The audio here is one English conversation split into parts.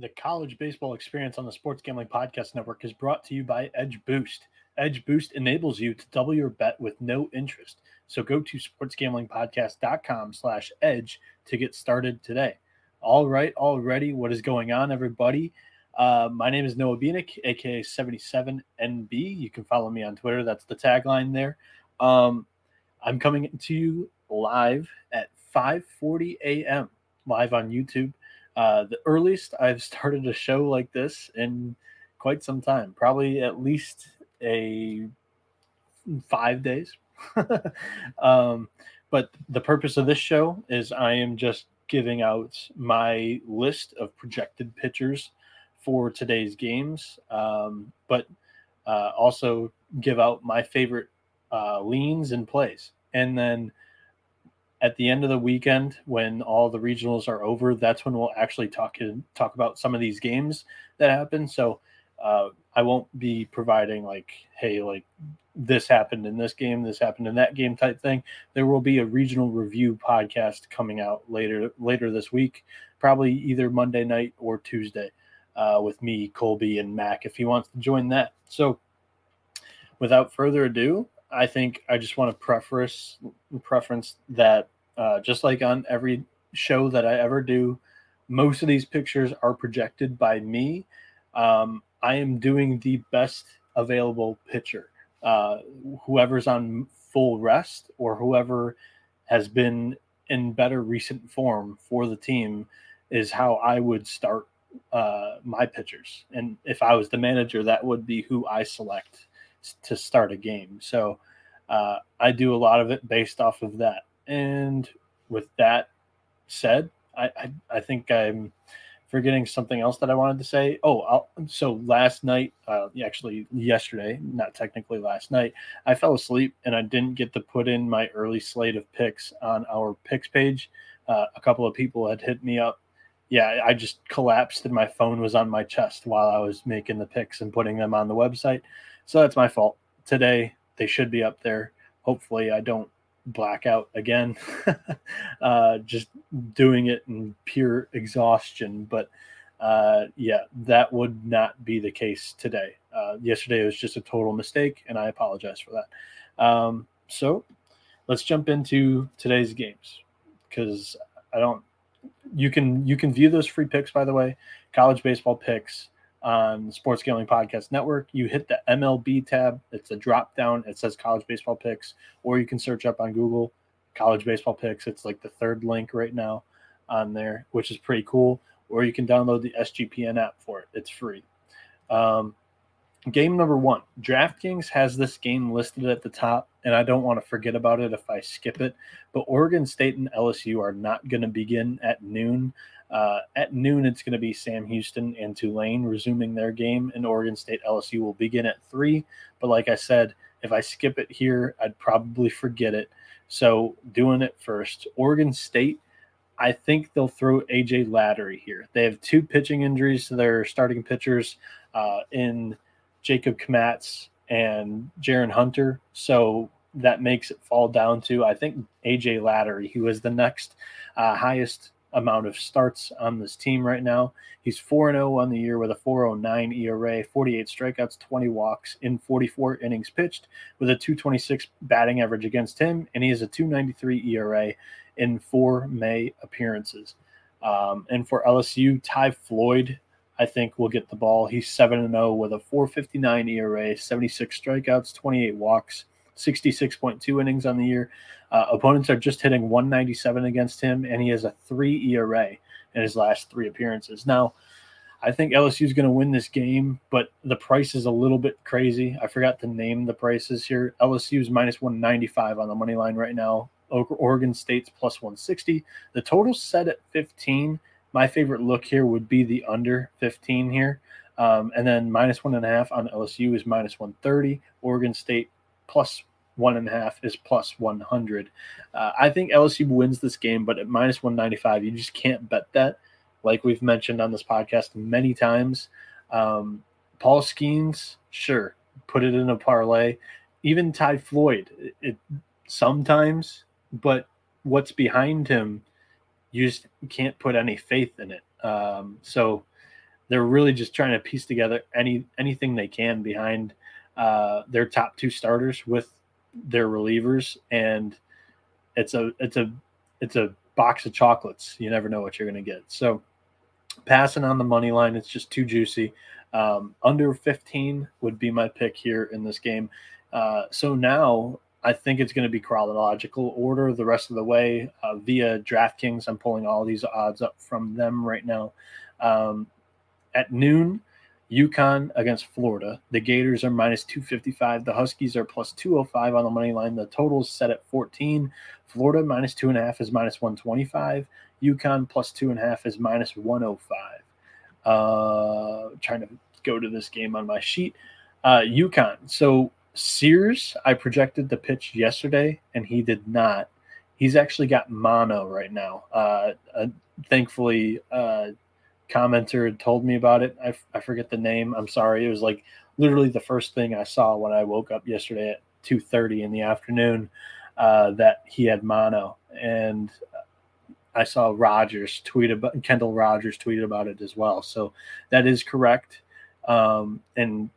The college baseball experience on the Sports Gambling Podcast Network is brought to you by Edge Boost. Edge Boost enables you to double your bet with no interest. So go to sportsgamblingpodcast.com slash edge to get started today. All right, already, what is going on, everybody? Uh, my name is Noah Bieniek, aka 77NB. You can follow me on Twitter. That's the tagline there. Um, I'm coming to you live at 5:40 a.m. live on YouTube. Uh, the earliest I've started a show like this in quite some time, probably at least a five days. um, but the purpose of this show is I am just giving out my list of projected pitchers for today's games, um, but uh, also give out my favorite uh, leans and plays. And then at the end of the weekend, when all the regionals are over, that's when we'll actually talk talk about some of these games that happen. So uh, I won't be providing like, hey, like this happened in this game, this happened in that game type thing. There will be a regional review podcast coming out later later this week, probably either Monday night or Tuesday, uh, with me, Colby, and Mac if he wants to join that. So, without further ado, I think I just want to preference preference that uh, just like on every show that I ever do, most of these pictures are projected by me. Um, I am doing the best available pitcher. Uh, whoever's on full rest or whoever has been in better recent form for the team is how I would start uh, my pitchers. And if I was the manager, that would be who I select to start a game. So uh, I do a lot of it based off of that. And with that said, I, I, I think I'm forgetting something else that I wanted to say. Oh, I'll, so last night, uh, actually yesterday, not technically last night, I fell asleep and I didn't get to put in my early slate of picks on our picks page. Uh, a couple of people had hit me up. Yeah, I just collapsed and my phone was on my chest while I was making the picks and putting them on the website. So that's my fault. Today, they should be up there. Hopefully, I don't blackout again. uh, just doing it in pure exhaustion. But uh, yeah, that would not be the case today. Uh, yesterday was just a total mistake, and I apologize for that. Um, so let's jump into today's games because I don't. You can you can view those free picks by the way, college baseball picks on the Sports Gambling Podcast Network. You hit the MLB tab. It's a drop down. It says college baseball picks, or you can search up on Google college baseball picks. It's like the third link right now on there, which is pretty cool. Or you can download the SGPN app for it. It's free. Um, game number one DraftKings has this game listed at the top, and I don't want to forget about it if I skip it. But Oregon State and LSU are not going to begin at noon. Uh, at noon, it's going to be Sam Houston and Tulane resuming their game, and Oregon State LSU will begin at three. But like I said, if I skip it here, I'd probably forget it. So doing it first, Oregon State. I think they'll throw AJ Lattery here. They have two pitching injuries to their starting pitchers uh, in Jacob Kmatz and Jaron Hunter. So that makes it fall down to I think AJ Lattery, who is the next uh, highest amount of starts on this team right now. He's 4 0 on the year with a 409 ERA, 48 strikeouts, 20 walks in 44 innings pitched, with a 226 batting average against him, and he has a 293 ERA in four May appearances. Um, and for LSU, Ty Floyd, I think, will get the ball. He's 7 0 with a 459 ERA, 76 strikeouts, 28 walks, 66.2 innings on the year. Uh, opponents are just hitting 197 against him, and he has a three ERA in his last three appearances. Now, I think LSU is going to win this game, but the price is a little bit crazy. I forgot to name the prices here. LSU is minus 195 on the money line right now. Oregon State's plus 160. The total set at 15. My favorite look here would be the under 15 here. Um, and then minus one and a half on LSU is minus 130. Oregon State plus one and a half is plus 100. Uh, I think LSU wins this game, but at minus 195, you just can't bet that. Like we've mentioned on this podcast many times. Um, Paul Skenes, sure, put it in a parlay. Even Ty Floyd, it, it sometimes, but what's behind him, you just can't put any faith in it. Um, so they're really just trying to piece together any anything they can behind uh, their top two starters with their relievers, and it's a it's a it's a box of chocolates. You never know what you're going to get. So passing on the money line, it's just too juicy. Um, under 15 would be my pick here in this game. Uh, so now I think it's going to be chronological order the rest of the way uh, via DraftKings. I'm pulling all these odds up from them right now. Um, at noon, UConn against Florida. The Gators are minus 255. The Huskies are plus 205 on the money line. The total is set at 14. Florida minus two and a half is minus 125. UConn plus two and a half is minus 105. Uh, trying to go to this game on my sheet. Uh, UConn. So Sears, I projected the pitch yesterday, and he did not. He's actually got mono right now. Uh, uh, thankfully, uh, commenter had told me about it. I, I forget the name. I'm sorry. It was like literally the first thing I saw when I woke up yesterday at 2:30 in the afternoon uh, that he had mono, and I saw Rogers tweet about Kendall Rogers tweeted about it as well. So that is correct. Um, and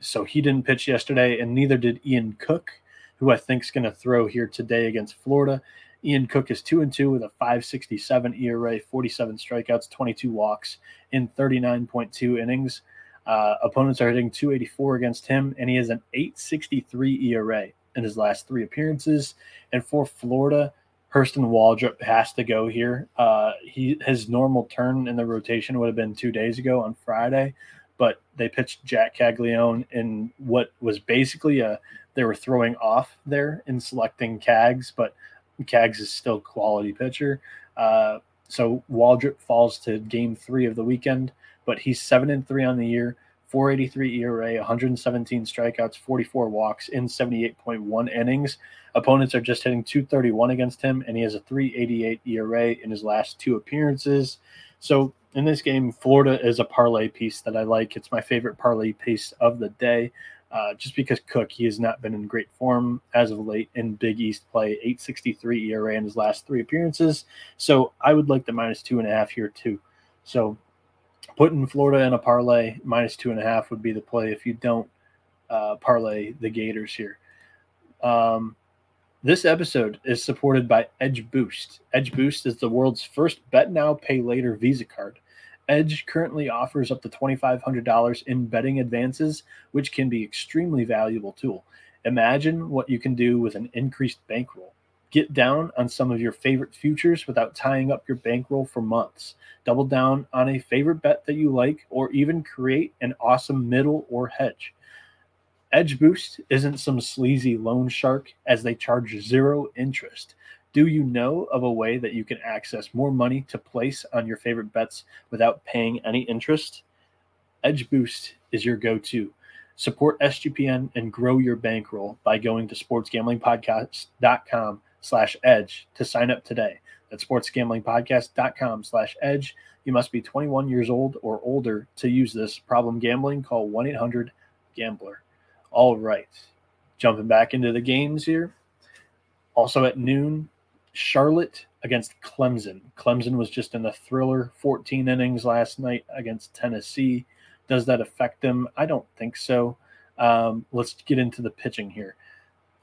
so he didn't pitch yesterday, and neither did Ian Cook, who I think is going to throw here today against Florida. Ian Cook is two and two with a 567 ERA, 47 strikeouts, 22 walks in 39.2 innings. Uh, opponents are hitting 284 against him, and he has an 863 ERA in his last three appearances. And for Florida, Hurston Waldrep has to go here. Uh, he his normal turn in the rotation would have been two days ago on Friday, but they pitched Jac Caglianone in what was basically a they were throwing off there in selecting Cags, but Cags is still quality pitcher. Uh, so Waldrep falls to game three of the weekend, but he's seven and three on the year, 483 ERA, 117 strikeouts, 44 walks in 78.1 innings. Opponents are just hitting 231 against him, and he has a 388 ERA in his last two appearances. So in this game, Florida is a parlay piece that I like. It's my favorite parlay piece of the day. Uh, just because Cook, he has not been in great form as of late in Big East play, 863 ERA in his last three appearances. So I would like the minus two and a half here too. So putting Florida in a parlay, minus two and a half would be the play if you don't uh, parlay the Gators here. Um, this episode is supported by Edge Boost. Edge Boost is the world's first bet now, pay later Visa card. Edge currently offers up to $2,500 in betting advances, which can be extremely valuable tool. Imagine what you can do with an increased bankroll. Get down on some of your favorite futures without tying up your bankroll for months. Double down on a favorite bet that you like, or even create an awesome middle or hedge. Edge Boost isn't some sleazy loan shark as they charge zero interest. Do you know of a way that you can access more money to place on your favorite bets without paying any interest? Edge Boost is your go to. Support SGPN and grow your bankroll by going to sportsgamblingpodcast.com slash edge to sign up today. That's sportsgamblingpodcast.com slash edge. You must be 21 years old or older to use this. Problem gambling, call 1 800 Gambler. All right. Jumping back into the games here. Also at noon, Charlotte against Clemson. Clemson was just in a thriller 14 innings last night against Tennessee. Does that affect them? I don't think so. Um, let's get into the pitching here.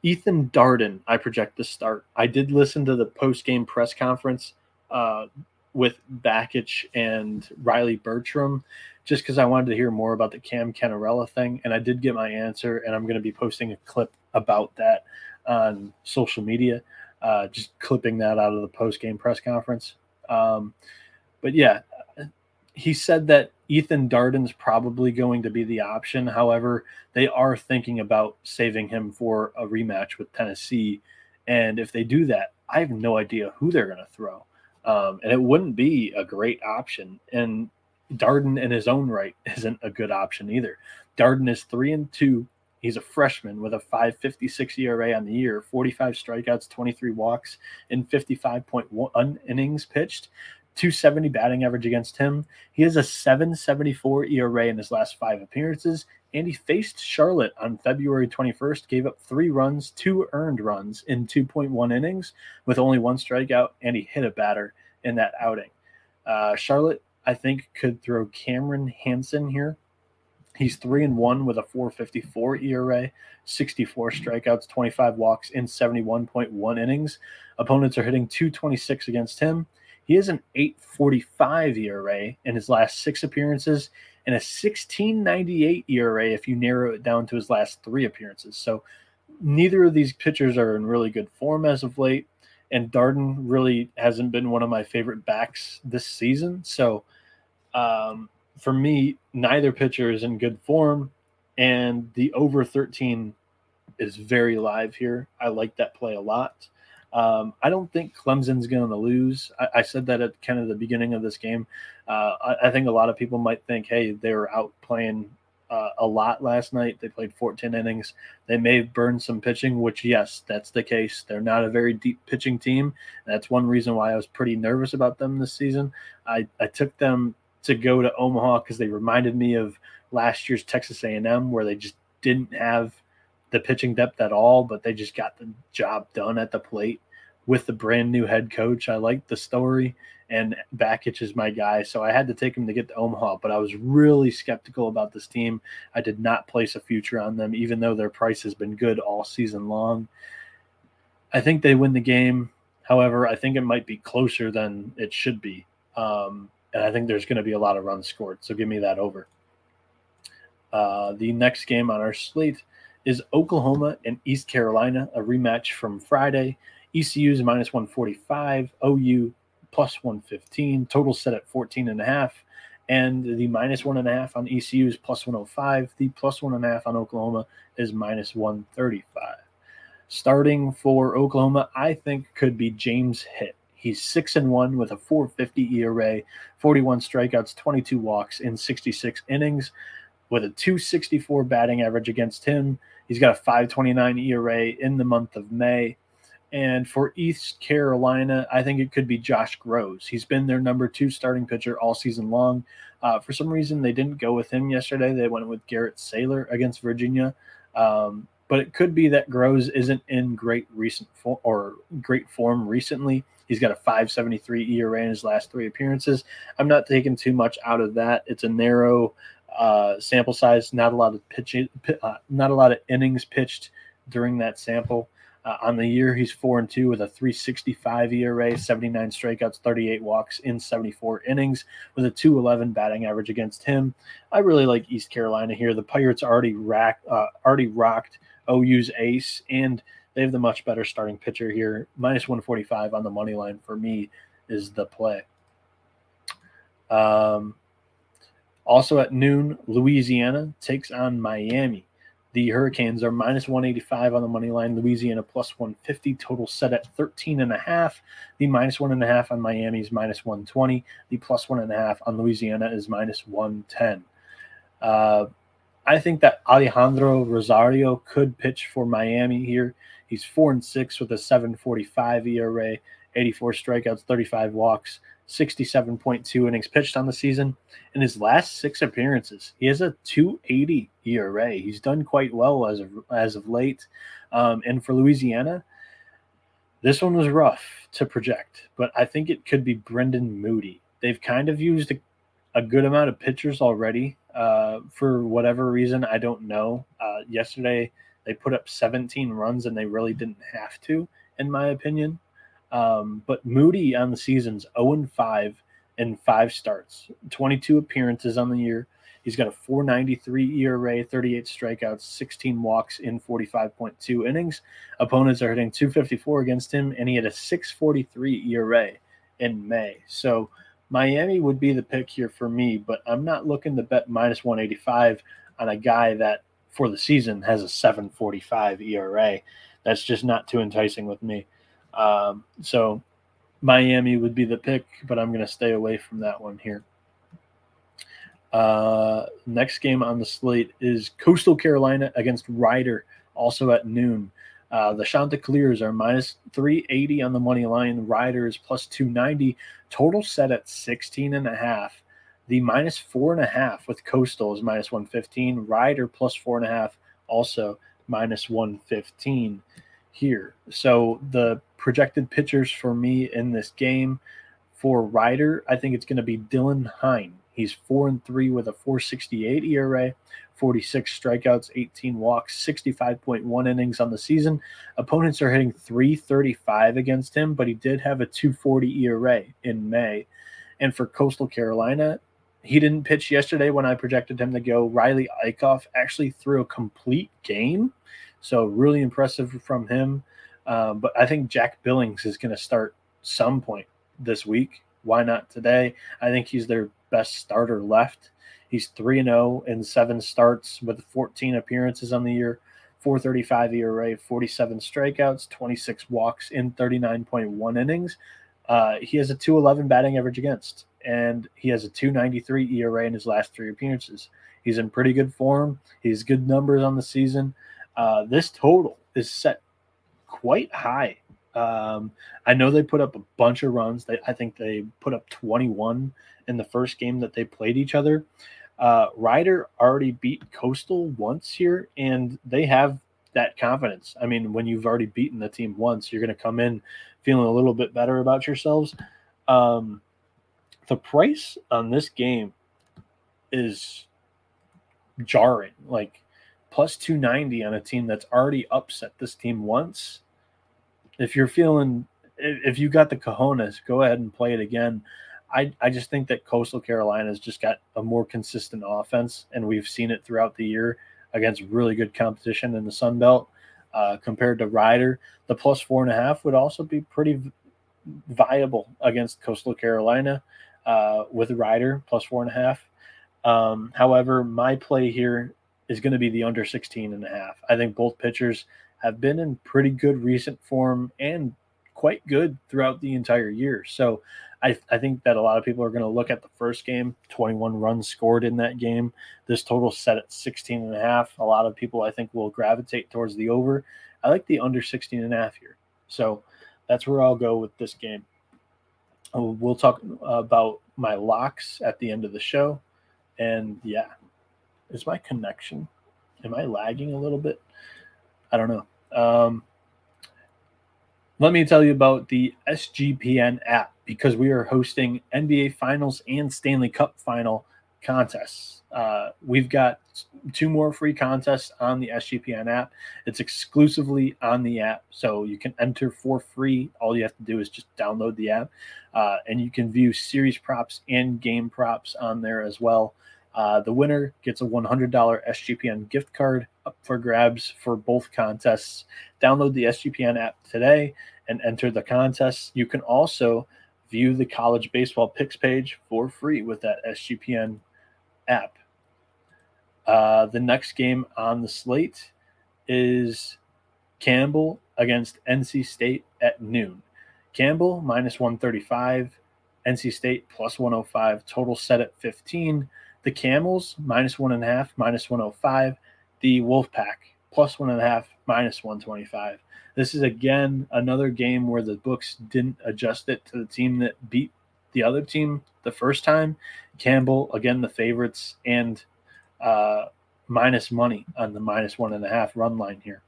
Ethan Darden, I project to start. I did listen to the post game press conference uh, with Bakich and Riley Bertram just because I wanted to hear more about the Cam Cannarella thing. And I did get my answer, and I'm going to be posting a clip about that on social media uh, just clipping that out of the post game press conference. Um, but yeah, he said that Ethan Darden's probably going to be the option. However, they are thinking about saving him for a rematch with Tennessee. And if they do that, I have no idea who they're going to throw. Um, and it wouldn't be a great option. And Darden in his own right isn't a good option either. Darden is three and two He's a freshman with a 556 ERA on the year, 45 strikeouts, 23 walks, in 55.1 innings pitched, 270 batting average against him. He has a 774 ERA in his last five appearances, and he faced Charlotte on February 21st, gave up three runs, two earned runs in 2.1 innings with only one strikeout, and he hit a batter in that outing. Uh, Charlotte I think could throw Cameron Hanson here. He's three and one with a 454 ERA, 64 strikeouts, 25 walks in 71.1 innings. Opponents are hitting 226 against him. He has an 845 ERA in his last six appearances and a 1698 ERA if you narrow it down to his last three appearances. So neither of these pitchers are in really good form as of late. And Darden really hasn't been one of my favorite backs this season. So um, for me, neither pitcher is in good form. And the over 13 is very live here. I like that play a lot. Um, I don't think Clemson's going to lose. I, I, said that at kind of the beginning of this game. Uh, I, I, think a lot of people might think, hey, they were out playing uh, a lot last night. They played 14 innings. They may have burned some pitching, which, yes, that's the case. They're not a very deep pitching team. That's one reason why I was pretty nervous about them this season. I, I took them to go to Omaha because they reminded me of last year's Texas A&M, where they just didn't have the pitching depth at all, but they just got the job done at the plate with the brand new head coach. I like the story, and Bakich is my guy, so I had to take him to get to Omaha. But I was really skeptical about this team. I did not place a future on them, even though their price has been good all season long. I think they win the game. However, I think it might be closer than it should be. Um, and I think there's going to be a lot of runs scored. So give me that over. Uh, the next game on our slate is Oklahoma and East Carolina, a rematch from Friday. ECU is minus 145, OU plus 115, total set at 14 and a half. And the minus one and a half on ECU is plus 105. The plus one and a half on Oklahoma is minus 135. Starting for Oklahoma, I think could be James Hitt. He's six and one with a 450 ERA, 41 strikeouts, 22 walks in 66 innings, with a 264 batting average against him. He's got a 529 ERA in the month of May. And for East Carolina, I think it could be Josh Grosz. He's been their number two starting pitcher all season long. Uh, for some reason, they didn't go with him yesterday. They went with Garrett Saylor against Virginia. Um, but it could be that Grosz isn't in great recent form or great form recently. He's got a 573 ERA in his last three appearances. I'm not taking too much out of that. It's a narrow uh, sample size, not a lot of pitching, uh, not a lot of innings pitched during that sample. Uh, on the year, he's four and two with a 365 ERA, 79 strikeouts, 38 walks in 74 innings, with a 211 batting average against him. I really like East Carolina here. The Pirates already racked, uh, already rocked OU's ace, and they have the much better starting pitcher here. Minus 145 on the money line for me is the play. Um, also at noon, Louisiana takes on Miami. The Hurricanes are minus 185 on the money line. Louisiana plus 150. Total set at 13 and a half. The minus one and a half on Miami is minus 120. The plus one and a half on Louisiana is minus 110. Uh, I think that Alejandro Rosario could pitch for Miami here. He's four and six with a 7.45 ERA, 84 strikeouts, 35 walks. 67.2 innings pitched on the season. In his last six appearances, he has a 280 ERA. He's done quite well as of, as of late. Um, and for Louisiana, this one was rough to project, but I think it could be Brendan Moody. They've kind of used a, a good amount of pitchers already uh, for whatever reason. I don't know. Uh, yesterday, they put up 17 runs and they really didn't have to, in my opinion. Um, but Moody on the season's 0 5 in five starts, 22 appearances on the year. He's got a 493 ERA, 38 strikeouts, 16 walks in 45.2 innings. Opponents are hitting 254 against him, and he had a 643 ERA in May. So Miami would be the pick here for me, but I'm not looking to bet minus 185 on a guy that for the season has a 745 ERA. That's just not too enticing with me. Um, so Miami would be the pick, but I'm going to stay away from that one here. Uh, next game on the slate is Coastal Carolina against Rider, also at noon. Uh, the Chanticleers are minus 380 on the money line. Rider is plus 290. Total set at 16 and a half. The minus four and a half with Coastal is minus 115. Rider plus four and a half, also minus 115 here. So the projected pitchers for me in this game For Rider, I think it's going to be Dylan Hein. He's four and three with a 468 ERA, 46 strikeouts, 18 walks, 65.1 innings on the season. Opponents are hitting 335 against him, but he did have a 240 ERA in May. And for Coastal Carolina, he didn't pitch yesterday when I projected him to go. Riley Eickhoff actually threw a complete game. So, really impressive from him. Um, but I think Jack Billings is going to start some point this week. Why not today? I think he's their best starter left. He's 3 0 in seven starts with 14 appearances on the year, 435 ERA, 47 strikeouts, 26 walks in 39.1 innings. Uh, he has a 211 batting average against, and he has a 293 ERA in his last three appearances. He's in pretty good form. He's good numbers on the season. Uh, this total is set quite high. Um, I know they put up a bunch of runs. They, I think they put up 21 in the first game that they played each other. Uh, Rider already beat Coastal once here, and they have that confidence. I mean, when you've already beaten the team once, you're going to come in feeling a little bit better about yourselves. Um, the price on this game is jarring. Like plus 290 on a team that's already upset this team once. If you're feeling, if you got the cojones, go ahead and play it again. I, I just think that Coastal Carolina has just got a more consistent offense, and we've seen it throughout the year against really good competition in the Sun Belt uh, compared to Rider. The plus four and a half would also be pretty viable against Coastal Carolina uh, with Rider plus four and a half. Um, however, my play here is going to be the under 16 and a half. I think both pitchers have been in pretty good recent form and quite good throughout the entire year. So I, I think that a lot of people are going to look at the first game, 21 runs scored in that game. This total set at 16 and a half. A lot of people I think will gravitate towards the over. I like the under 16 and a half here. So that's where I'll go with this game. Uh, we'll talk about my locks at the end of the show. And yeah, is my connection, am I lagging a little bit? I don't know. Um, let me tell you about the SGPN app because we are hosting NBA Finals and Stanley Cup Final contests. Uh, we've got two more free contests on the SGPN app. It's exclusively on the app, so you can enter for free. All you have to do is just download the app, uh, and you can view series props and game props on there as well. Uh, the winner gets a $100 SGPN gift card up for grabs for both contests. Download the SGPN app today and enter the contests. You can also view the college baseball picks page for free with that SGPN app. Uh, the next game on the slate is Campbell against NC State at noon. Campbell minus 135, NC State plus 105, total set at 15. The Camels, minus one and a half, minus 105. The Wolfpack, plus one and a half, minus 125. This is again another game where the books didn't adjust it to the team that beat the other team the first time. Campbell, again, the favorites, and uh, minus money on the minus one and a half run line here.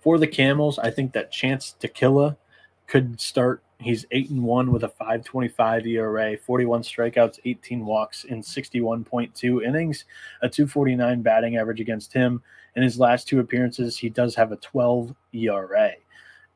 For the Camels, I think that Chance Tequila could start He's eight and one with a 5.25 ERA, 41 strikeouts, 18 walks in 61.2 innings, a 2.49 batting average against him. In his last two appearances, he does have a 12 ERA.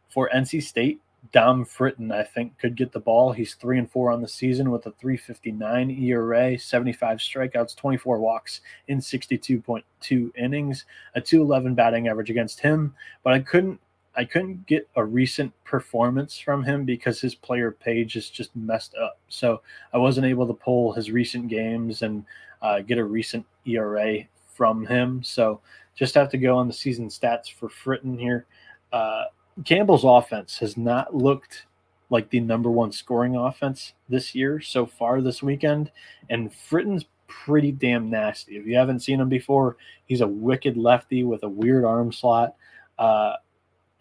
For NC State, Dom Fritton, I think, could get the ball. He's three and four on the season with a 359 ERA, 75 strikeouts, 24 walks in 62.2 innings, a 211 batting average against him. But I couldn't I couldn't get a recent performance from him because his player page is just messed up. So I wasn't able to pull his recent games and uh, get a recent ERA from him. So just have to go on the season stats for Fritton here. Uh, Campbell's offense has not looked like the number one scoring offense this year so far this weekend, and Fritton's pretty damn nasty. If you haven't seen him before, he's a wicked lefty with a weird arm slot. Uh,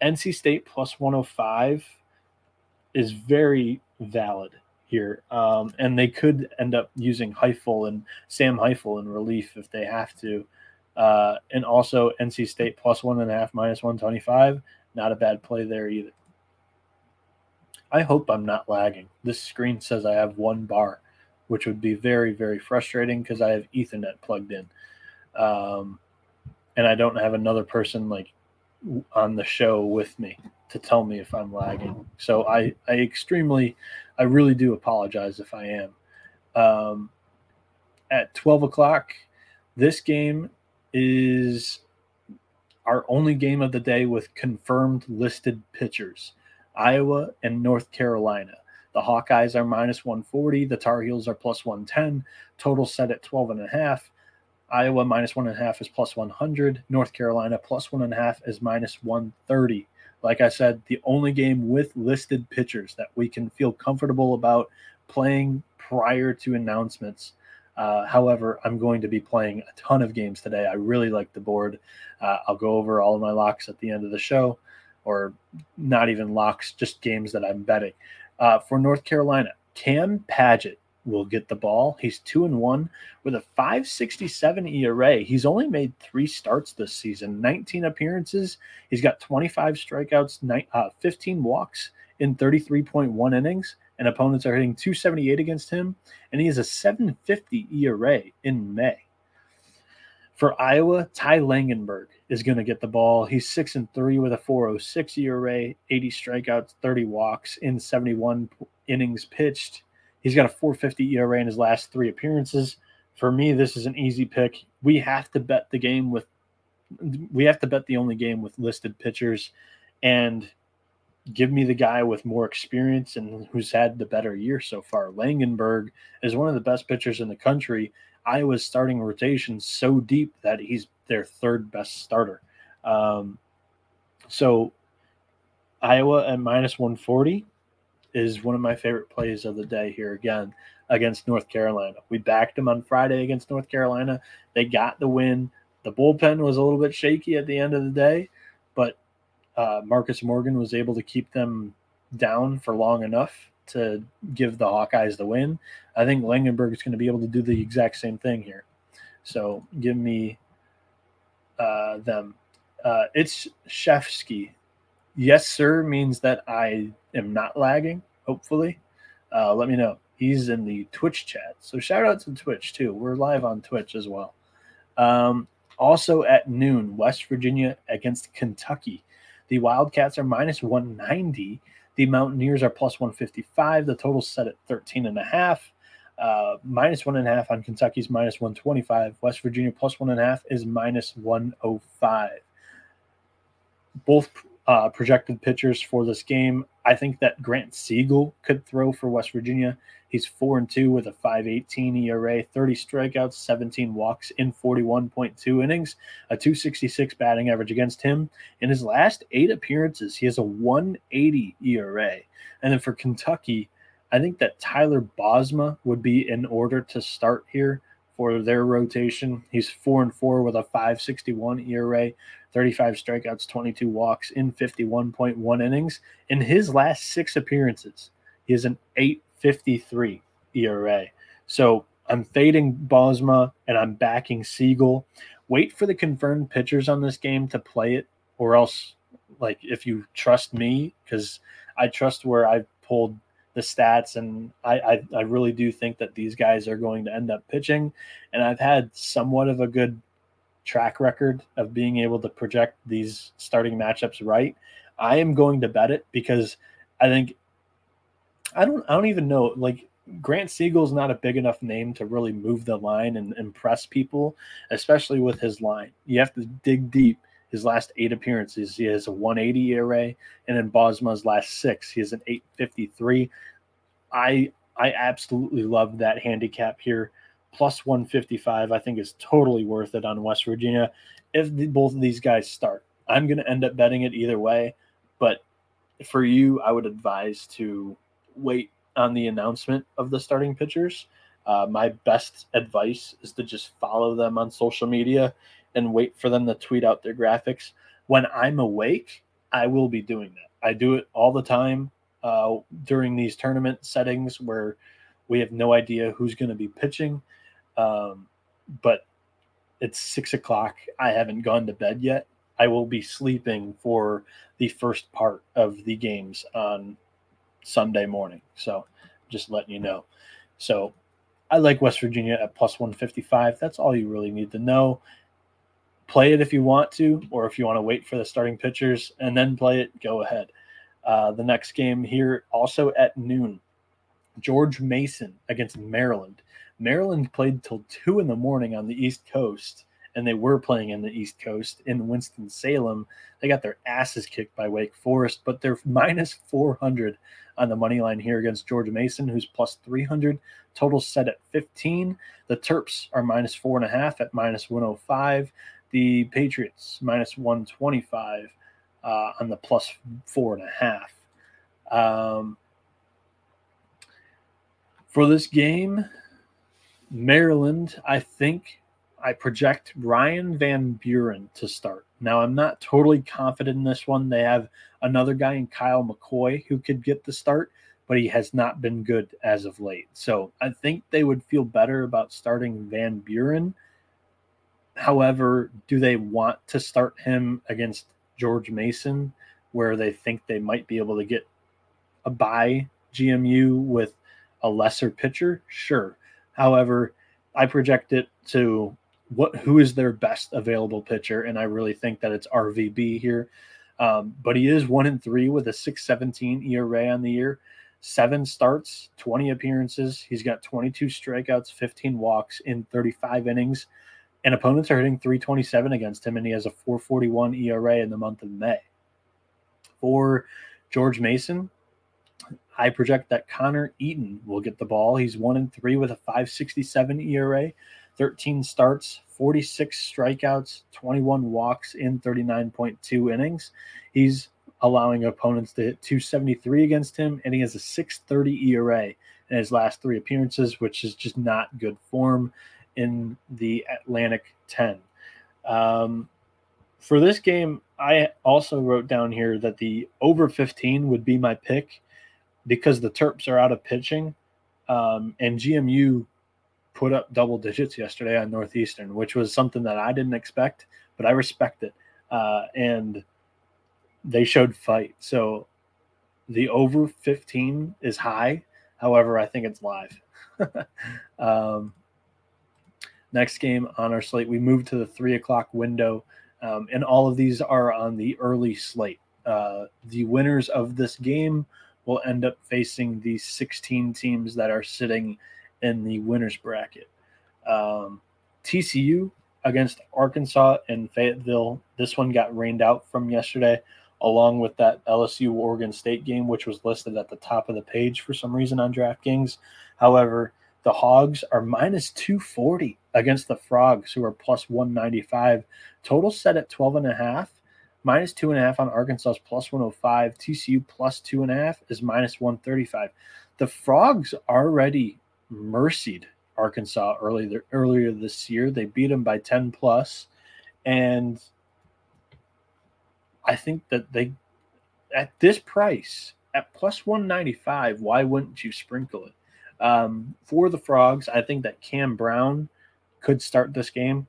NC State plus 105 is very valid here. Um, and they could end up using Highfill and Sam Highfill in relief if they have to. Uh, and also NC State plus one and a half minus 125. Not a bad play there either. I hope I'm not lagging. This screen says I have one bar, which would be very, very frustrating because I have Ethernet plugged in. Um, and I don't have another person like on the show with me to tell me if I'm lagging. So I, I extremely, I really do apologize if I am. Um, at 12 o'clock, this game is our only game of the day with confirmed listed pitchers Iowa and North Carolina. The Hawkeyes are minus 140. The Tar Heels are plus 110. Total set at 12 and a half. Iowa minus one and a half is plus 100. North Carolina plus one and a half is minus 130. Like I said, the only game with listed pitchers that we can feel comfortable about playing prior to announcements. Uh, however, I'm going to be playing a ton of games today. I really like the board. Uh, I'll go over all of my locks at the end of the show, or not even locks, just games that I'm betting. Uh, for North Carolina, Cam Paget will get the ball. He's two and one with a 567 ERA. He's only made three starts this season, 19 appearances. He's got 25 strikeouts, uh, 15 walks in 33.1 innings, and opponents are hitting 278 against him. And he has a 750 ERA in May. For Iowa, Ty Langenberg is going to get the ball. He's six and three with a 406 ERA, 80 strikeouts, 30 walks in 71 innings pitched. He's got a 450 ERA in his last three appearances. For me, this is an easy pick. We have to bet the game with we have to bet the only game with listed pitchers and give me the guy with more experience and who's had the better year so far. Langenberg is one of the best pitchers in the country. Iowa's starting rotation so deep that he's their third best starter. Um, so Iowa at minus 140 is one of my favorite plays of the day here again against North Carolina. We backed them on Friday against North Carolina. They got the win. The bullpen was a little bit shaky at the end of the day, but uh, Marcus Morgan was able to keep them down for long enough to give the Hawkeyes the win. I think Langenberg is going to be able to do the exact same thing here. So give me uh, them. Uh, it's Shefsky yes, sir means that I am not lagging, hopefully. Uh, let me know. He's in the Twitch chat. So shout out to Twitch too. We're live on Twitch as well. Um, also at noon, West Virginia against Kentucky. The Wildcats are minus 190. The Mountaineers are plus 155. The total set at 13 and a half. Uh, minus one and a half on Kentucky's minus 125. West Virginia plus one and a half is minus 105. Both uh, projected pitchers for this game. I think that Grant Siegel could throw for West Virginia. He's four and two with a 5.18 ERA, 30 strikeouts, 17 walks in 41.2 innings, a 266 batting average against him. In his last eight appearances, he has a 180 ERA. And then for Kentucky, I think that Tyler Bosma would be in order to start here for their rotation. He's four and four with a 561 ERA, 35 strikeouts, 22 walks in 51.1 innings. In his last six appearances, he has an 853 ERA. So I'm fading Bosma and I'm backing Siegel. Wait for the confirmed pitchers on this game to play it, or else, like, if you trust me, because I trust where I've pulled the stats, and I, I, I really do think that these guys are going to end up pitching. And I've had somewhat of a good track record of being able to project these starting matchups right. I am going to bet it because I think I don't I don't even know like Grant Siegel's not a big enough name to really move the line and impress people, especially with his line. You have to dig deep. His last eight appearances, he has a 180 ERA, and in Bosma's last six, he has an 853. I I absolutely love that handicap here plus 155, I think is totally worth it on West Virginia if the, both of these guys start. I'm going to end up betting it either way, but for you, I would advise to wait on the announcement of the starting pitchers. Uh, my best advice is to just follow them on social media and wait for them to tweet out their graphics. When I'm awake, I will be doing that. I do it all the time uh, during these tournament settings where we have no idea who's going to be pitching. Um, but it's six o'clock. I haven't gone to bed yet. I will be sleeping for the first part of the games on Sunday morning. So just letting you know. So I like West Virginia at plus 155. That's all you really need to know. Play it if you want to, or if you want to wait for the starting pitchers and then play it, go ahead. Uh, the next game here, also at noon, George Mason against Maryland. Maryland played till two in the morning on the East Coast, and they were playing in the East Coast in Winston Salem. They got their asses kicked by Wake Forest, but they're minus 400 on the money line here against George Mason, who's plus 300. Total set at 15. The Terps are minus four and a half at minus 105. The Patriots minus 125 uh, on the plus four and a half. Um, for this game, Maryland, I think I project Ryan Van Buren to start. Now, I'm not totally confident in this one. They have another guy in Kyle McCoy who could get the start, but he has not been good as of late. So I think they would feel better about starting Van Buren. However, do they want to start him against George Mason, where they think they might be able to get a buy GMU with a lesser pitcher? Sure. However, I project it to what who is their best available pitcher, and I really think that it's RVB here. Um, but he is one in three with a 617 ERA on the year, seven starts, 20 appearances. He's got 22 strikeouts, 15 walks in 35 innings, and opponents are hitting 327 against him, and he has a 441 ERA in the month of May. For George Mason, I project that Connor Eaton will get the ball. He's one and three with a 567 ERA, 13 starts, 46 strikeouts, 21 walks in 39.2 innings. He's allowing opponents to hit 273 against him, and he has a 630 ERA in his last three appearances, which is just not good form in the Atlantic 10. Um, for this game, I also wrote down here that the over 15 would be my pick because the Terps are out of pitching, um, and GMU put up double digits yesterday on Northeastern, which was something that I didn't expect, but I respect it. Uh, and they showed fight. So the over 15 is high. However, I think it's live. um, next game on our slate, we move to the three o'clock window. Um, and all of these are on the early slate. Uh, the winners of this game will end up facing the 16 teams that are sitting in the winners bracket. Um, TCU against Arkansas and Fayetteville. This one got rained out from yesterday, along with that LSU Oregon State game, which was listed at the top of the page for some reason on DraftKings. However, the Hogs are minus 240 against the Frogs, who are plus 195. Total set at 12 and a half. Minus two and a half on Arkansas's plus 105. TCU plus two and a half is minus 135. The Frogs already mercied Arkansas earlier earlier this year. They beat them by 10 plus, and I think that they at this price at plus 195, why wouldn't you sprinkle it? Um, for the Frogs, I think that Cam Brown could start this game.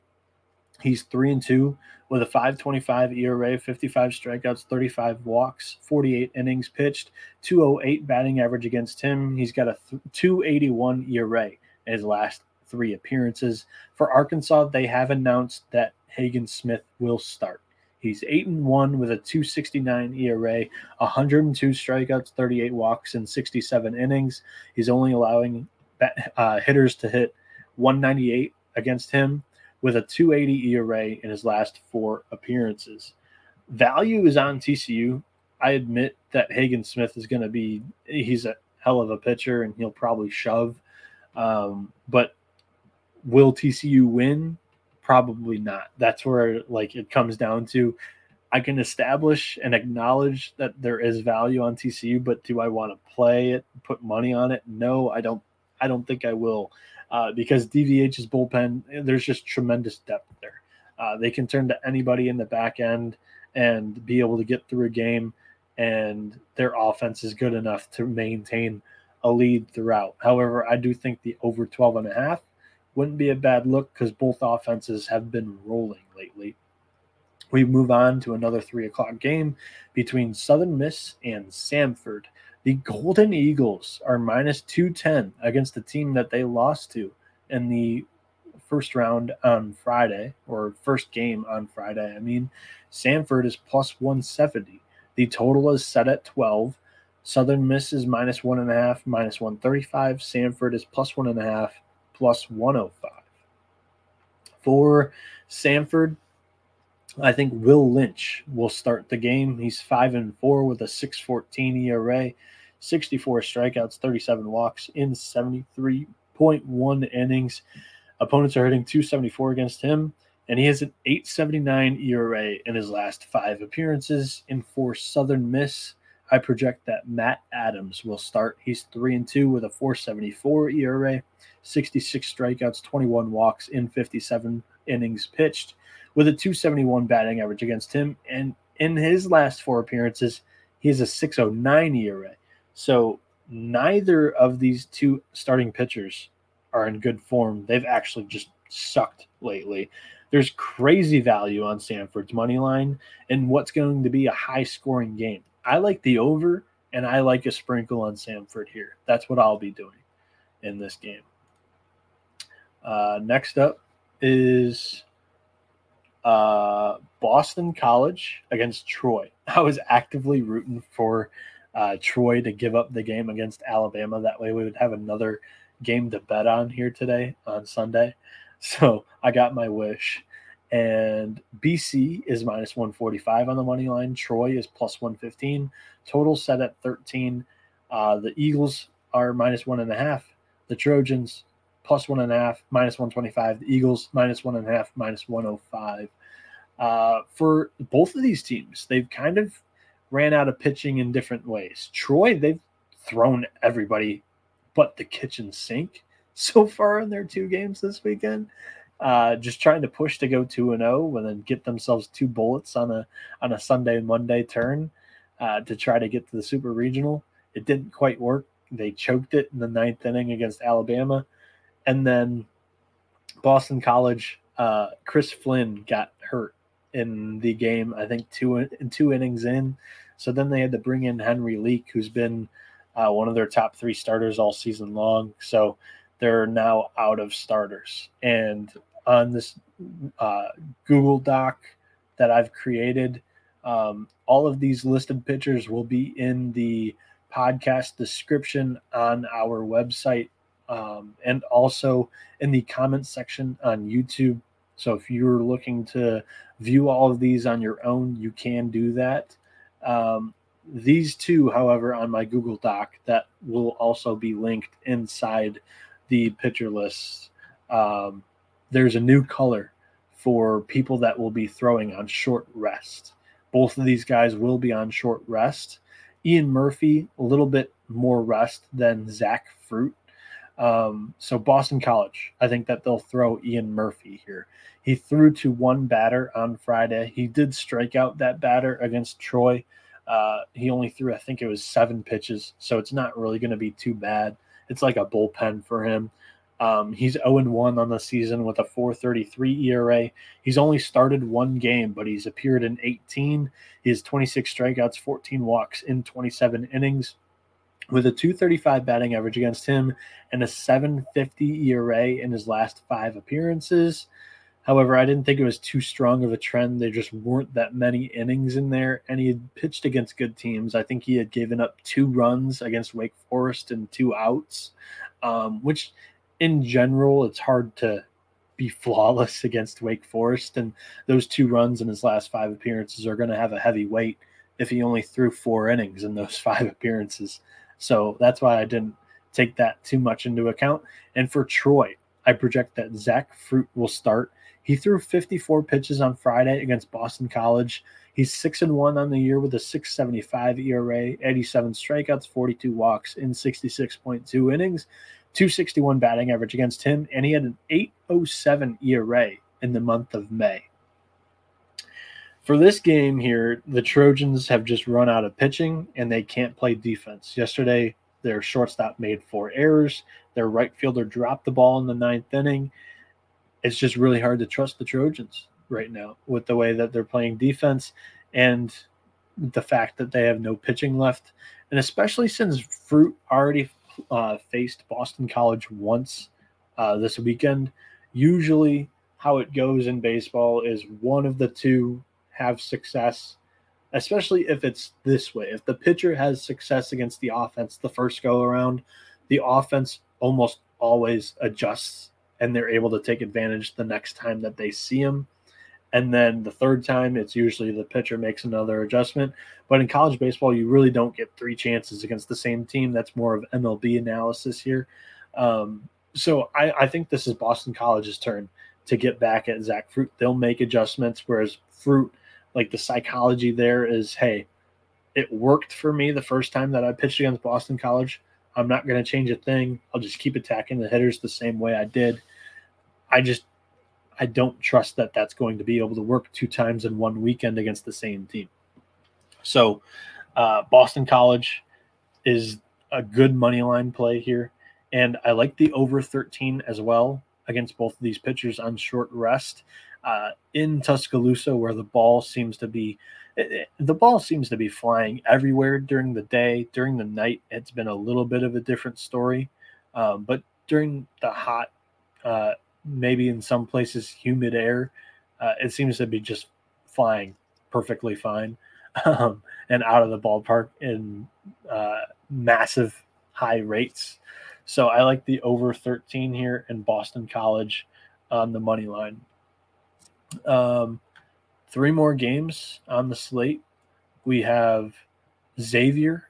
He's three and two with a 525 ERA, 55 strikeouts, 35 walks, 48 innings pitched, 208 batting average against him. He's got a 281 ERA in his last three appearances. For Arkansas, they have announced that Hagen Smith will start. He's 8 and 1 with a 269 ERA, 102 strikeouts, 38 walks, and 67 innings. He's only allowing uh, hitters to hit 198 against him with a 280 ERA in his last four appearances. Value is on TCU. I admit that Hagen Smith is going to be, he's a hell of a pitcher and he'll probably shove. Um, but will TCU win? Probably not. That's where like it comes down to. I can establish and acknowledge that there is value on TCU, but do I want to play it, put money on it? No, I don't. I don't think I will uh, because DVH's bullpen, there's just tremendous depth there. Uh, they can turn to anybody in the back end and be able to get through a game, and their offense is good enough to maintain a lead throughout. However, I do think the over 12 and a half wouldn't be a bad look because both offenses have been rolling lately. We move on to another three o'clock game between Southern Miss and Samford. The Golden Eagles are minus 210 against the team that they lost to in the first round on Friday, or first game on Friday. I mean, Samford is plus 170. The total is set at 12. Southern Miss is minus one and a half, minus 135. Samford is plus one and a half, plus 105. For Samford, I think Will Lynch will start the game. He's five and four with a 6.14 ERA, 64 strikeouts, 37 walks in 73.1 innings. Opponents are hitting 274 against him, and he has an 879 ERA in his last five appearances. In four Southern Miss, I project that Matt Adams will start. He's three and two with a 474 ERA, 66 strikeouts, 21 walks in 57 innings pitched with a 271 batting average against him. And in his last four appearances, he has a 609 ERA. So neither of these two starting pitchers are in good form. They've actually just sucked lately. There's crazy value on Samford's money line and what's going to be a high scoring game. I like the over and I like a sprinkle on Samford here. That's what I'll be doing in this game. Uh, next up is uh, Boston College against Troy. I was actively rooting for uh, Troy to give up the game against Alabama. That way, we would have another game to bet on here today on Sunday. So I got my wish. And BC is minus 145 on the money line. Troy is plus 115. Total set at 13. Uh, the Eagles are minus one and a half. The Trojans plus one and a half, minus 125. The Eagles minus one and a half, minus 105. Uh, for both of these teams, they've kind of ran out of pitching in different ways. Troy, they've thrown everybody but the kitchen sink so far in their two games this weekend. Uh, just trying to push to go two and zero, oh and then get themselves two bullets on a on a Sunday Monday turn uh, to try to get to the Super Regional. It didn't quite work. They choked it in the ninth inning against Alabama, and then Boston College. Uh, Chris Flynn got hurt in the game. I think two in two innings in. So then they had to bring in Henry Leak, who's been uh, one of their top three starters all season long. So they're now out of starters. And on this uh, Google Doc that I've created, um, all of these listed pitchers will be in the podcast description on our website um, and also in the comments section on YouTube. So if you're looking to view all of these on your own, you can do that. Um, these two, however, on my Google Doc that will also be linked inside the picture list. Um, there's a new color for people that will be throwing on short rest. Both of these guys will be on short rest. Ian Murphy, a little bit more rest than Zach Fruit. Um, so Boston College, I think that they'll throw Ian Murphy here. He threw to one batter on Friday. He did strike out that batter against Troy. Uh, he only threw, I think it was seven pitches, so it's not really going to be too bad. It's like a bullpen for him. Um, he's 0 1 on the season with a 433 ERA. He's only started one game, but he's appeared in 18. He has 26 strikeouts, 14 walks in 27 innings with a 235 batting average against him and a 750 ERA in his last five appearances. However, I didn't think it was too strong of a trend. There just weren't that many innings in there, and he had pitched against good teams. I think he had given up two runs against Wake Forest and two outs, um, which in general, it's hard to be flawless against Wake Forest. And those two runs in his last five appearances are going to have a heavy weight if he only threw four innings in those five appearances. So that's why I didn't take that too much into account. And for Troy, I project that Zach Fruit will start he threw 54 pitches on Friday against Boston College. He's 6 and 1 on the year with a 675 ERA, 87 strikeouts, 42 walks in 66.2 innings, 261 batting average against him, and he had an 807 ERA in the month of May. For this game here, the Trojans have just run out of pitching and they can't play defense. Yesterday, their shortstop made four errors. Their right fielder dropped the ball in the ninth inning it's just really hard to trust the Trojans right now with the way that they're playing defense. And the fact that they have no pitching left, and especially since Fruit already uh, faced Boston College once uh, this weekend. Usually, how it goes in baseball is one of the two have success, especially if it's this way. If the pitcher has success against the offense the first go around, the offense almost always adjusts and they're able to take advantage the next time that they see him. And then the third time, it's usually the pitcher makes another adjustment. But in college baseball, you really don't get three chances against the same team. That's more of MLB analysis here. Um, so I, I, think this is Boston College's turn to get back at Zach Fruit. They'll make adjustments, whereas Fruit, like the psychology there is, hey, it worked for me the first time that I pitched against Boston College. I'm not going to change a thing. I'll just keep attacking the hitters the same way I did. I just I don't trust that that's going to be able to work two times in one weekend against the same team. So, uh, Boston College is a good money line play here, and I like the over 13 as well against both of these pitchers on short rest uh, in Tuscaloosa, where the ball seems to be it, it, the ball seems to be flying everywhere during the day. During the night, it's been a little bit of a different story, um, but during the hot uh, maybe in some places humid air, uh, it seems to be just flying perfectly fine um, and out of the ballpark in uh, massive high rates. So I like the over 13 here in Boston College on the money line. Um, three more games on the slate. We have Xavier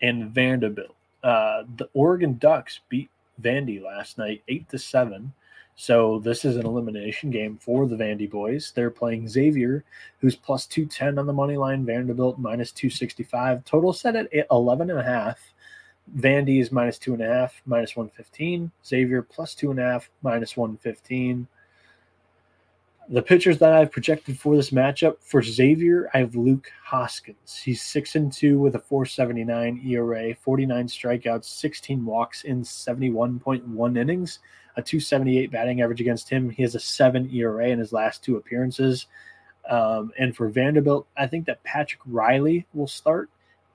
and Vanderbilt. Uh, the Oregon Ducks beat Vandy last night, eight to seven. So this is an elimination game for the Vandy boys. They're playing Xavier, who's plus 210 on the money line, Vanderbilt minus 265. Total set at 11 and a half. Vandy is minus two and a half, minus 115. Xavier plus two and a half, minus 115. The pitchers that I've projected for this matchup for Xavier, I have Luke Hoskins. He's six and two with a 4.79 ERA, 49 strikeouts, 16 walks in 71.1 innings a 278 batting average against him. He has a seven ERA in his last two appearances. Um, and for Vanderbilt, I think that Patrick Reilly will start.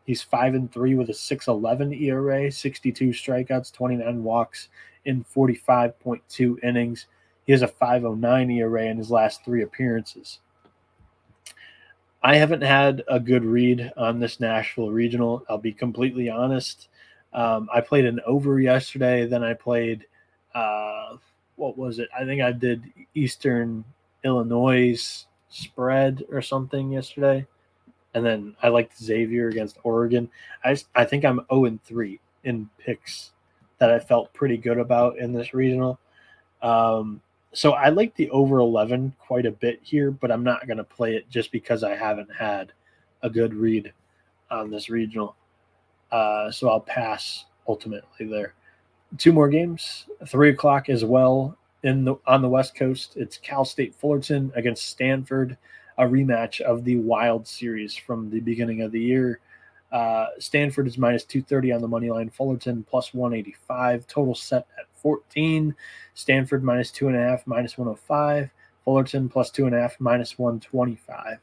He's five and three with a 6.11 ERA, 62 strikeouts, 29 walks in 45.2 innings. He has a 5.09 ERA in his last three appearances. I haven't had a good read on this Nashville regional. I'll be completely honest. Um, I played an over yesterday, then I played uh, what was it? I think I did Eastern Illinois spread or something yesterday, and then I liked Xavier against Oregon. I I think I'm 0 and 3 in picks that I felt pretty good about in this regional. Um, so I like the over 11 quite a bit here, but I'm not going to play it just because I haven't had a good read on this regional. Uh, so I'll pass ultimately there two more games, three o'clock as well in the on the West Coast. It's Cal State Fullerton against Stanford, a rematch of the Wild series from the beginning of the year. Uh, Stanford is minus 230 on the money line. Fullerton plus 185. Total set at 14. Stanford minus two and a half, minus 105. Fullerton plus two and a half, minus 125.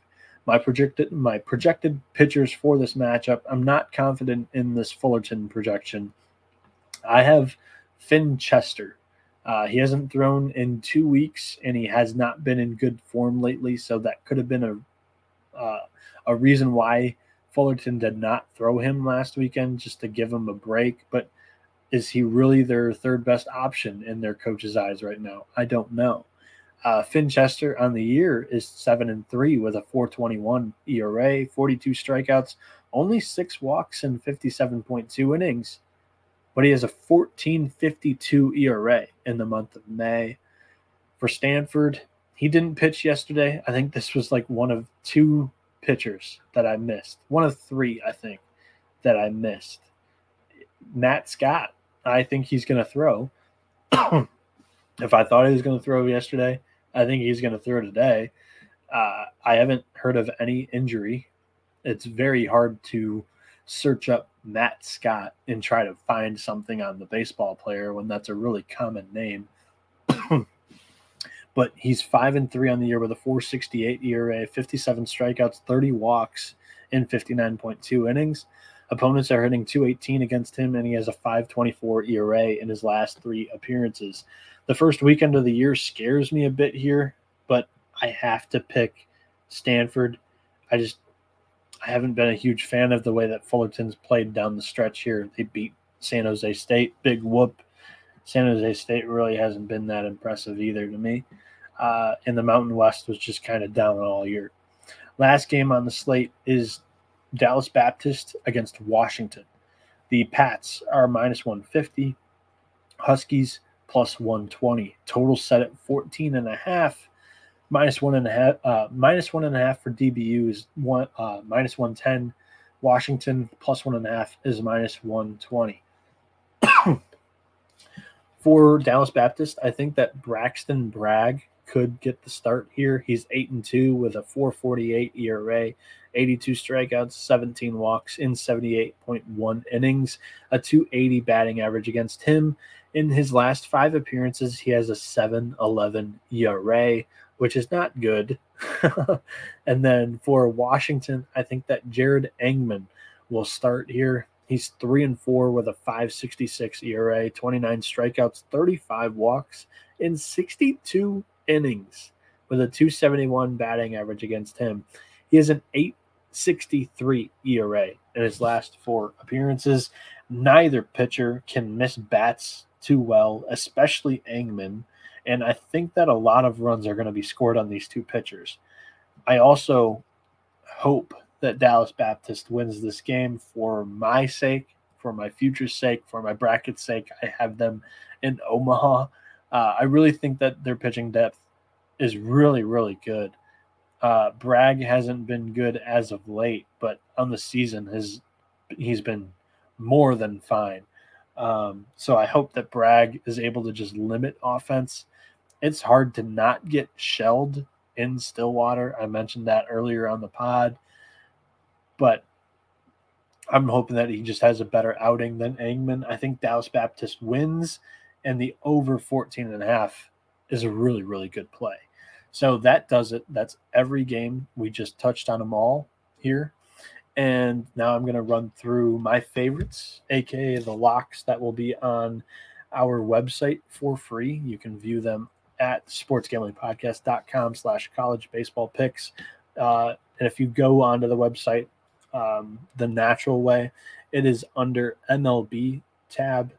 My projected my projected pitchers for this matchup. I'm not confident in this Fullerton projection. I have Finn Chester. Uh, he hasn't thrown in two weeks, and he has not been in good form lately. So that could have been a uh, a reason why Fullerton did not throw him last weekend, just to give him a break. But is he really their third best option in their coach's eyes right now? I don't know. Uh, Finn Chester on the year is seven and three with a 4.21 ERA, 42 strikeouts, only six walks, and 57.2 innings but he has a 1452 ERA in the month of May. For Stanford, he didn't pitch yesterday. I think this was like one of two pitchers that I missed. One of three, I think, that I missed. Matt Scott, I think he's going to throw. if I thought he was going to throw yesterday, I think he's going to throw today. Uh, I haven't heard of any injury. It's very hard to search up Matt Scott and try to find something on the baseball player when that's a really common name. but he's five and three on the year with a 468 ERA, 57 strikeouts, 30 walks in 59.2 innings. Opponents are hitting 218 against him, and he has a 524 ERA in his last three appearances. The first weekend of the year scares me a bit here, but I have to pick Stanford. I just I haven't been a huge fan of the way that Fullerton's played down the stretch here. They beat San Jose State, big whoop. San Jose State really hasn't been that impressive either to me. Uh, and the Mountain West was just kind of down all year. Last game on the slate is Dallas Baptist against Washington. The Pats are minus 150, Huskies plus 120. Total set at 14 and a half. Minus one and a half, uh, minus one and a half for DBU is one uh, minus 110. Washington plus one and a half is minus 120. for Dallas Baptist, I think that Braxton Bragg could get the start here. He's eight and two with a 448 ERA, 82 strikeouts, 17 walks in 78.1 innings, a 280 batting average against him. In his last five appearances, he has a 7-11 ERA, which is not good. and then for Washington, I think that Jared Engman will start here. He's three and four with a 566 ERA, 29 strikeouts, 35 walks in 62 innings with a 271 batting average against him. He has an 863 ERA in his last four appearances. Neither pitcher can miss bats too well, especially Engman. And I think that a lot of runs are going to be scored on these two pitchers. I also hope that Dallas Baptist wins this game for my sake, for my future's sake, for my bracket's sake. I have them in Omaha. Uh, I really think that their pitching depth is really, really good. Uh, Bragg hasn't been good as of late, but on the season has he's been more than fine. Um, so I hope that Bragg is able to just limit offense. It's hard to not get shelled in Stillwater. I mentioned that earlier on the pod, but I'm hoping that he just has a better outing than Engman. I think Dallas Baptist wins, and the over 14 and a half is a really, really good play. So that does it. That's every game. We just touched on them all here. And now I'm going to run through my favorites, aka the locks that will be on our website for free. You can view them at sportsgamblingpodcast.com slash college baseball picks. Uh, and if you go onto the website um, the natural way, it is under MLB tab.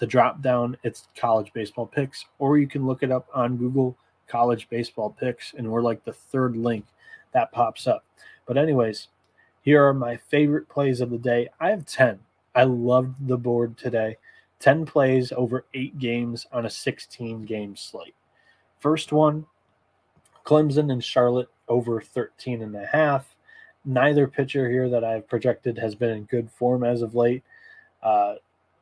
The drop down, it's college baseball picks, or you can look it up on Google college baseball picks, and we're like the third link that pops up. But, anyways, here are my favorite plays of the day. I have 10. I loved the board today. 10 plays over eight games on a 16 game slate. First one Clemson and Charlotte over 13 and a half. Neither pitcher here that I've projected has been in good form as of late. Uh,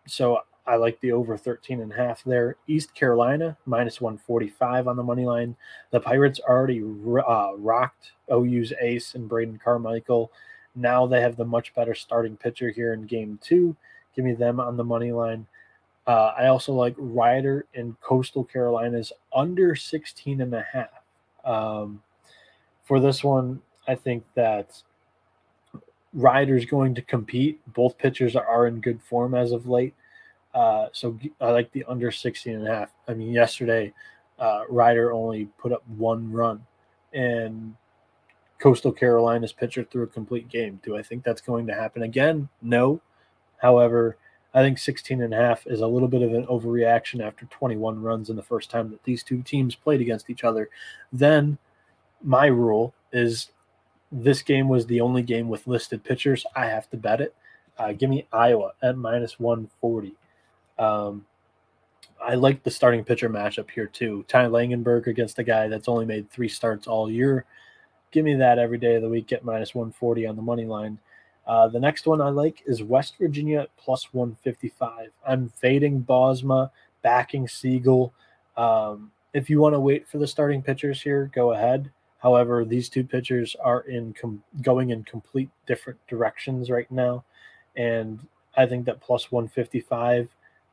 so I like the over 13 and a half there. East Carolina minus 145 on the money line. The Pirates already uh, rocked OU's ace and Braden Carmichael. Now they have the much better starting pitcher here in game two. Give me them on the money line. Uh, I also like Rider in Coastal Carolina's under 16 and a half. Um, for this one, I think that Rider's going to compete. Both pitchers are in good form as of late. Uh, so I like the under 16 and a half. I mean, yesterday, uh, Rider only put up one run, and Coastal Carolina's pitcher threw a complete game. Do I think that's going to happen again? No. However, I think 16 and a half is a little bit of an overreaction after 21 runs in the first time that these two teams played against each other. Then my rule is this game was the only game with listed pitchers. I have to bet it. Uh, give me Iowa at minus 140. Um, I like the starting pitcher matchup here too. Ty Langenberg against a guy that's only made three starts all year. Give me that every day of the week. Get minus 140 on the money line. Uh, the next one I like is West Virginia plus 155. I'm fading Bosma, backing Siegel. Um, if you want to wait for the starting pitchers here, go ahead. However, these two pitchers are in com- going in complete different directions right now, and I think that plus 155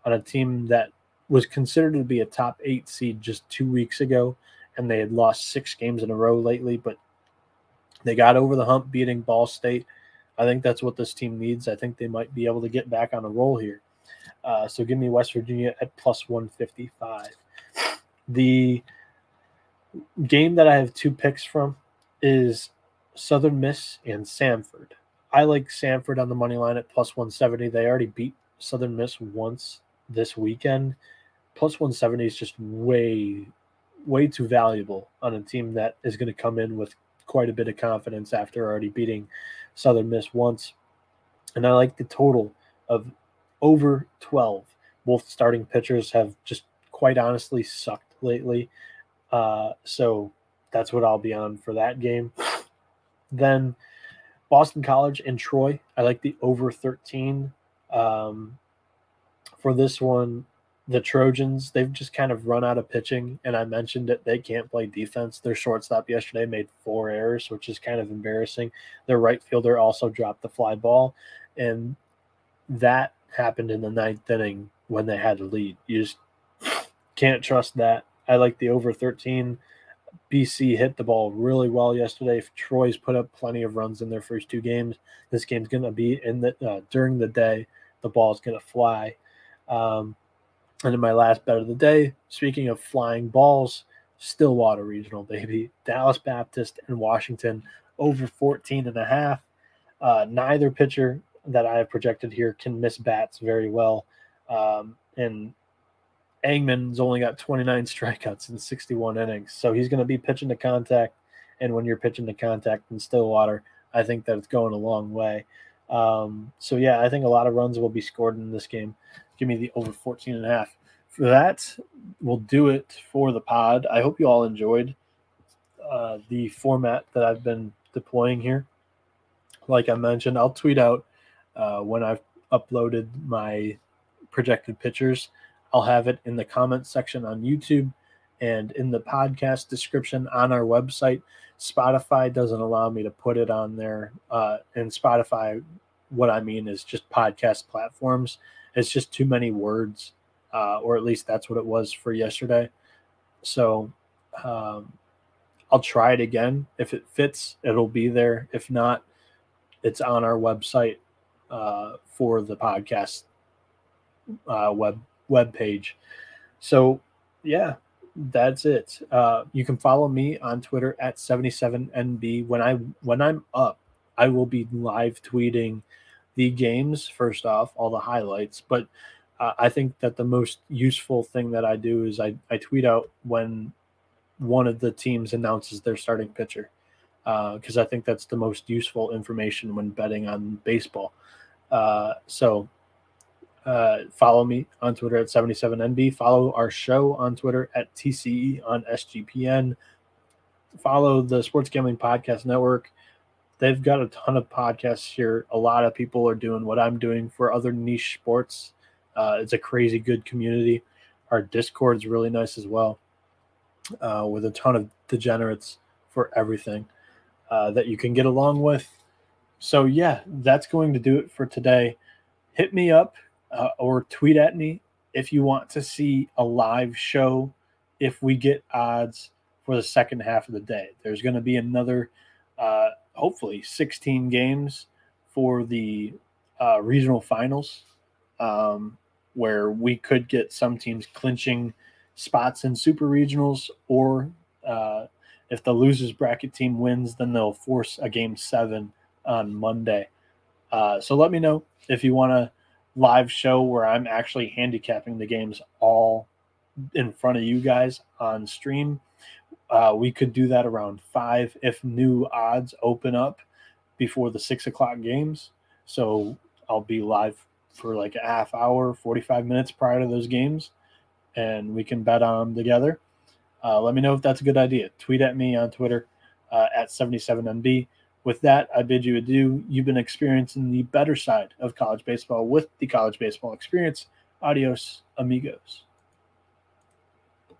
on a team that was considered to be a top eight seed just two weeks ago, and they had lost six games in a row lately, but they got over the hump beating Ball State. I think that's what this team needs. I think they might be able to get back on a roll here. Uh, so give me West Virginia at plus 155. The game that I have two picks from is Southern Miss and Samford. I like Samford on the money line at plus 170. They already beat Southern Miss once this weekend. Plus 170 is just way, way too valuable on a team that is going to come in with quite a bit of confidence after already beating Southern Miss once. And I like the total of over 12. Both starting pitchers have just quite honestly sucked lately. Uh, so that's what I'll be on for that game. Then Boston College and Troy. I like the over 13. Um, for this one, the Trojans, they've just kind of run out of pitching. And I mentioned it, they can't play defense. Their shortstop yesterday made four errors, which is kind of embarrassing. Their right fielder also dropped the fly ball. And that happened in the ninth inning when they had the lead. You just can't trust that. I like the over 13. BC hit the ball really well yesterday. Troy's put up plenty of runs in their first two games. This game's going to be in the uh, during the day. The ball's going to fly. Um, and in my last bet of the day, speaking of flying balls, Stillwater Regional, baby. Dallas Baptist and Washington over 14 and a half. Uh, neither pitcher that I have projected here can miss bats very well. Um, and Engman's only got 29 strikeouts in 61 innings. So he's going to be pitching to contact. And when you're pitching to contact in Stillwater, I think that it's going a long way. Um, so, yeah, I think a lot of runs will be scored in this game. Give me the over 14 and a half. That, we'll do it for the pod. I hope you all enjoyed uh, the format that I've been deploying here. Like I mentioned, I'll tweet out uh, when I've uploaded my projected pictures. I'll have it in the comments section on YouTube and in the podcast description on our website. Spotify doesn't allow me to put it on there. Uh, and Spotify, what I mean is just podcast platforms. It's just too many words, uh, or at least that's what it was for yesterday. So um, I'll try it again. If it fits, it'll be there. If not, it's on our website uh, for the podcast uh, web web page. So, yeah, that's it. Uh, you can follow me on Twitter at 77NB. When I when I'm up, I will be live tweeting the games first off, all the highlights. But uh, I think that the most useful thing that I do is I, I tweet out when one of the teams announces their starting pitcher because uh, I think that's the most useful information when betting on baseball. Uh, so uh, follow me on Twitter at 77NB. Follow our show on Twitter at TCE on SGPN. Follow the Sports Gambling Podcast Network. They've got a ton of podcasts here. A lot of people are doing what I'm doing for other niche sports. Uh, it's a crazy good community. Our Discord is really nice as well, uh, with a ton of degenerates for everything uh, that you can get along with. So, yeah, that's going to do it for today. Hit me up uh, or tweet at me if you want to see a live show if we get odds for the second half of the day. There's going to be another, uh, hopefully, 16 games for the uh, regional finals um, where we could get some teams clinching spots in super regionals or uh, if the losers bracket team wins then they'll force a game seven on monday uh, so let me know if you want to live show where I'm actually handicapping the games all in front of you guys on stream. Uh, we could do that around five if new odds open up before the six o'clock games. So I'll be live for like a half hour, 45 minutes prior to those games, and we can bet on them together. Uh, let me know if that's a good idea. Tweet at me on Twitter uh, at 77NB. With that, I bid you adieu. You've been experiencing the better side of college baseball with the college baseball experience. Adios, amigos.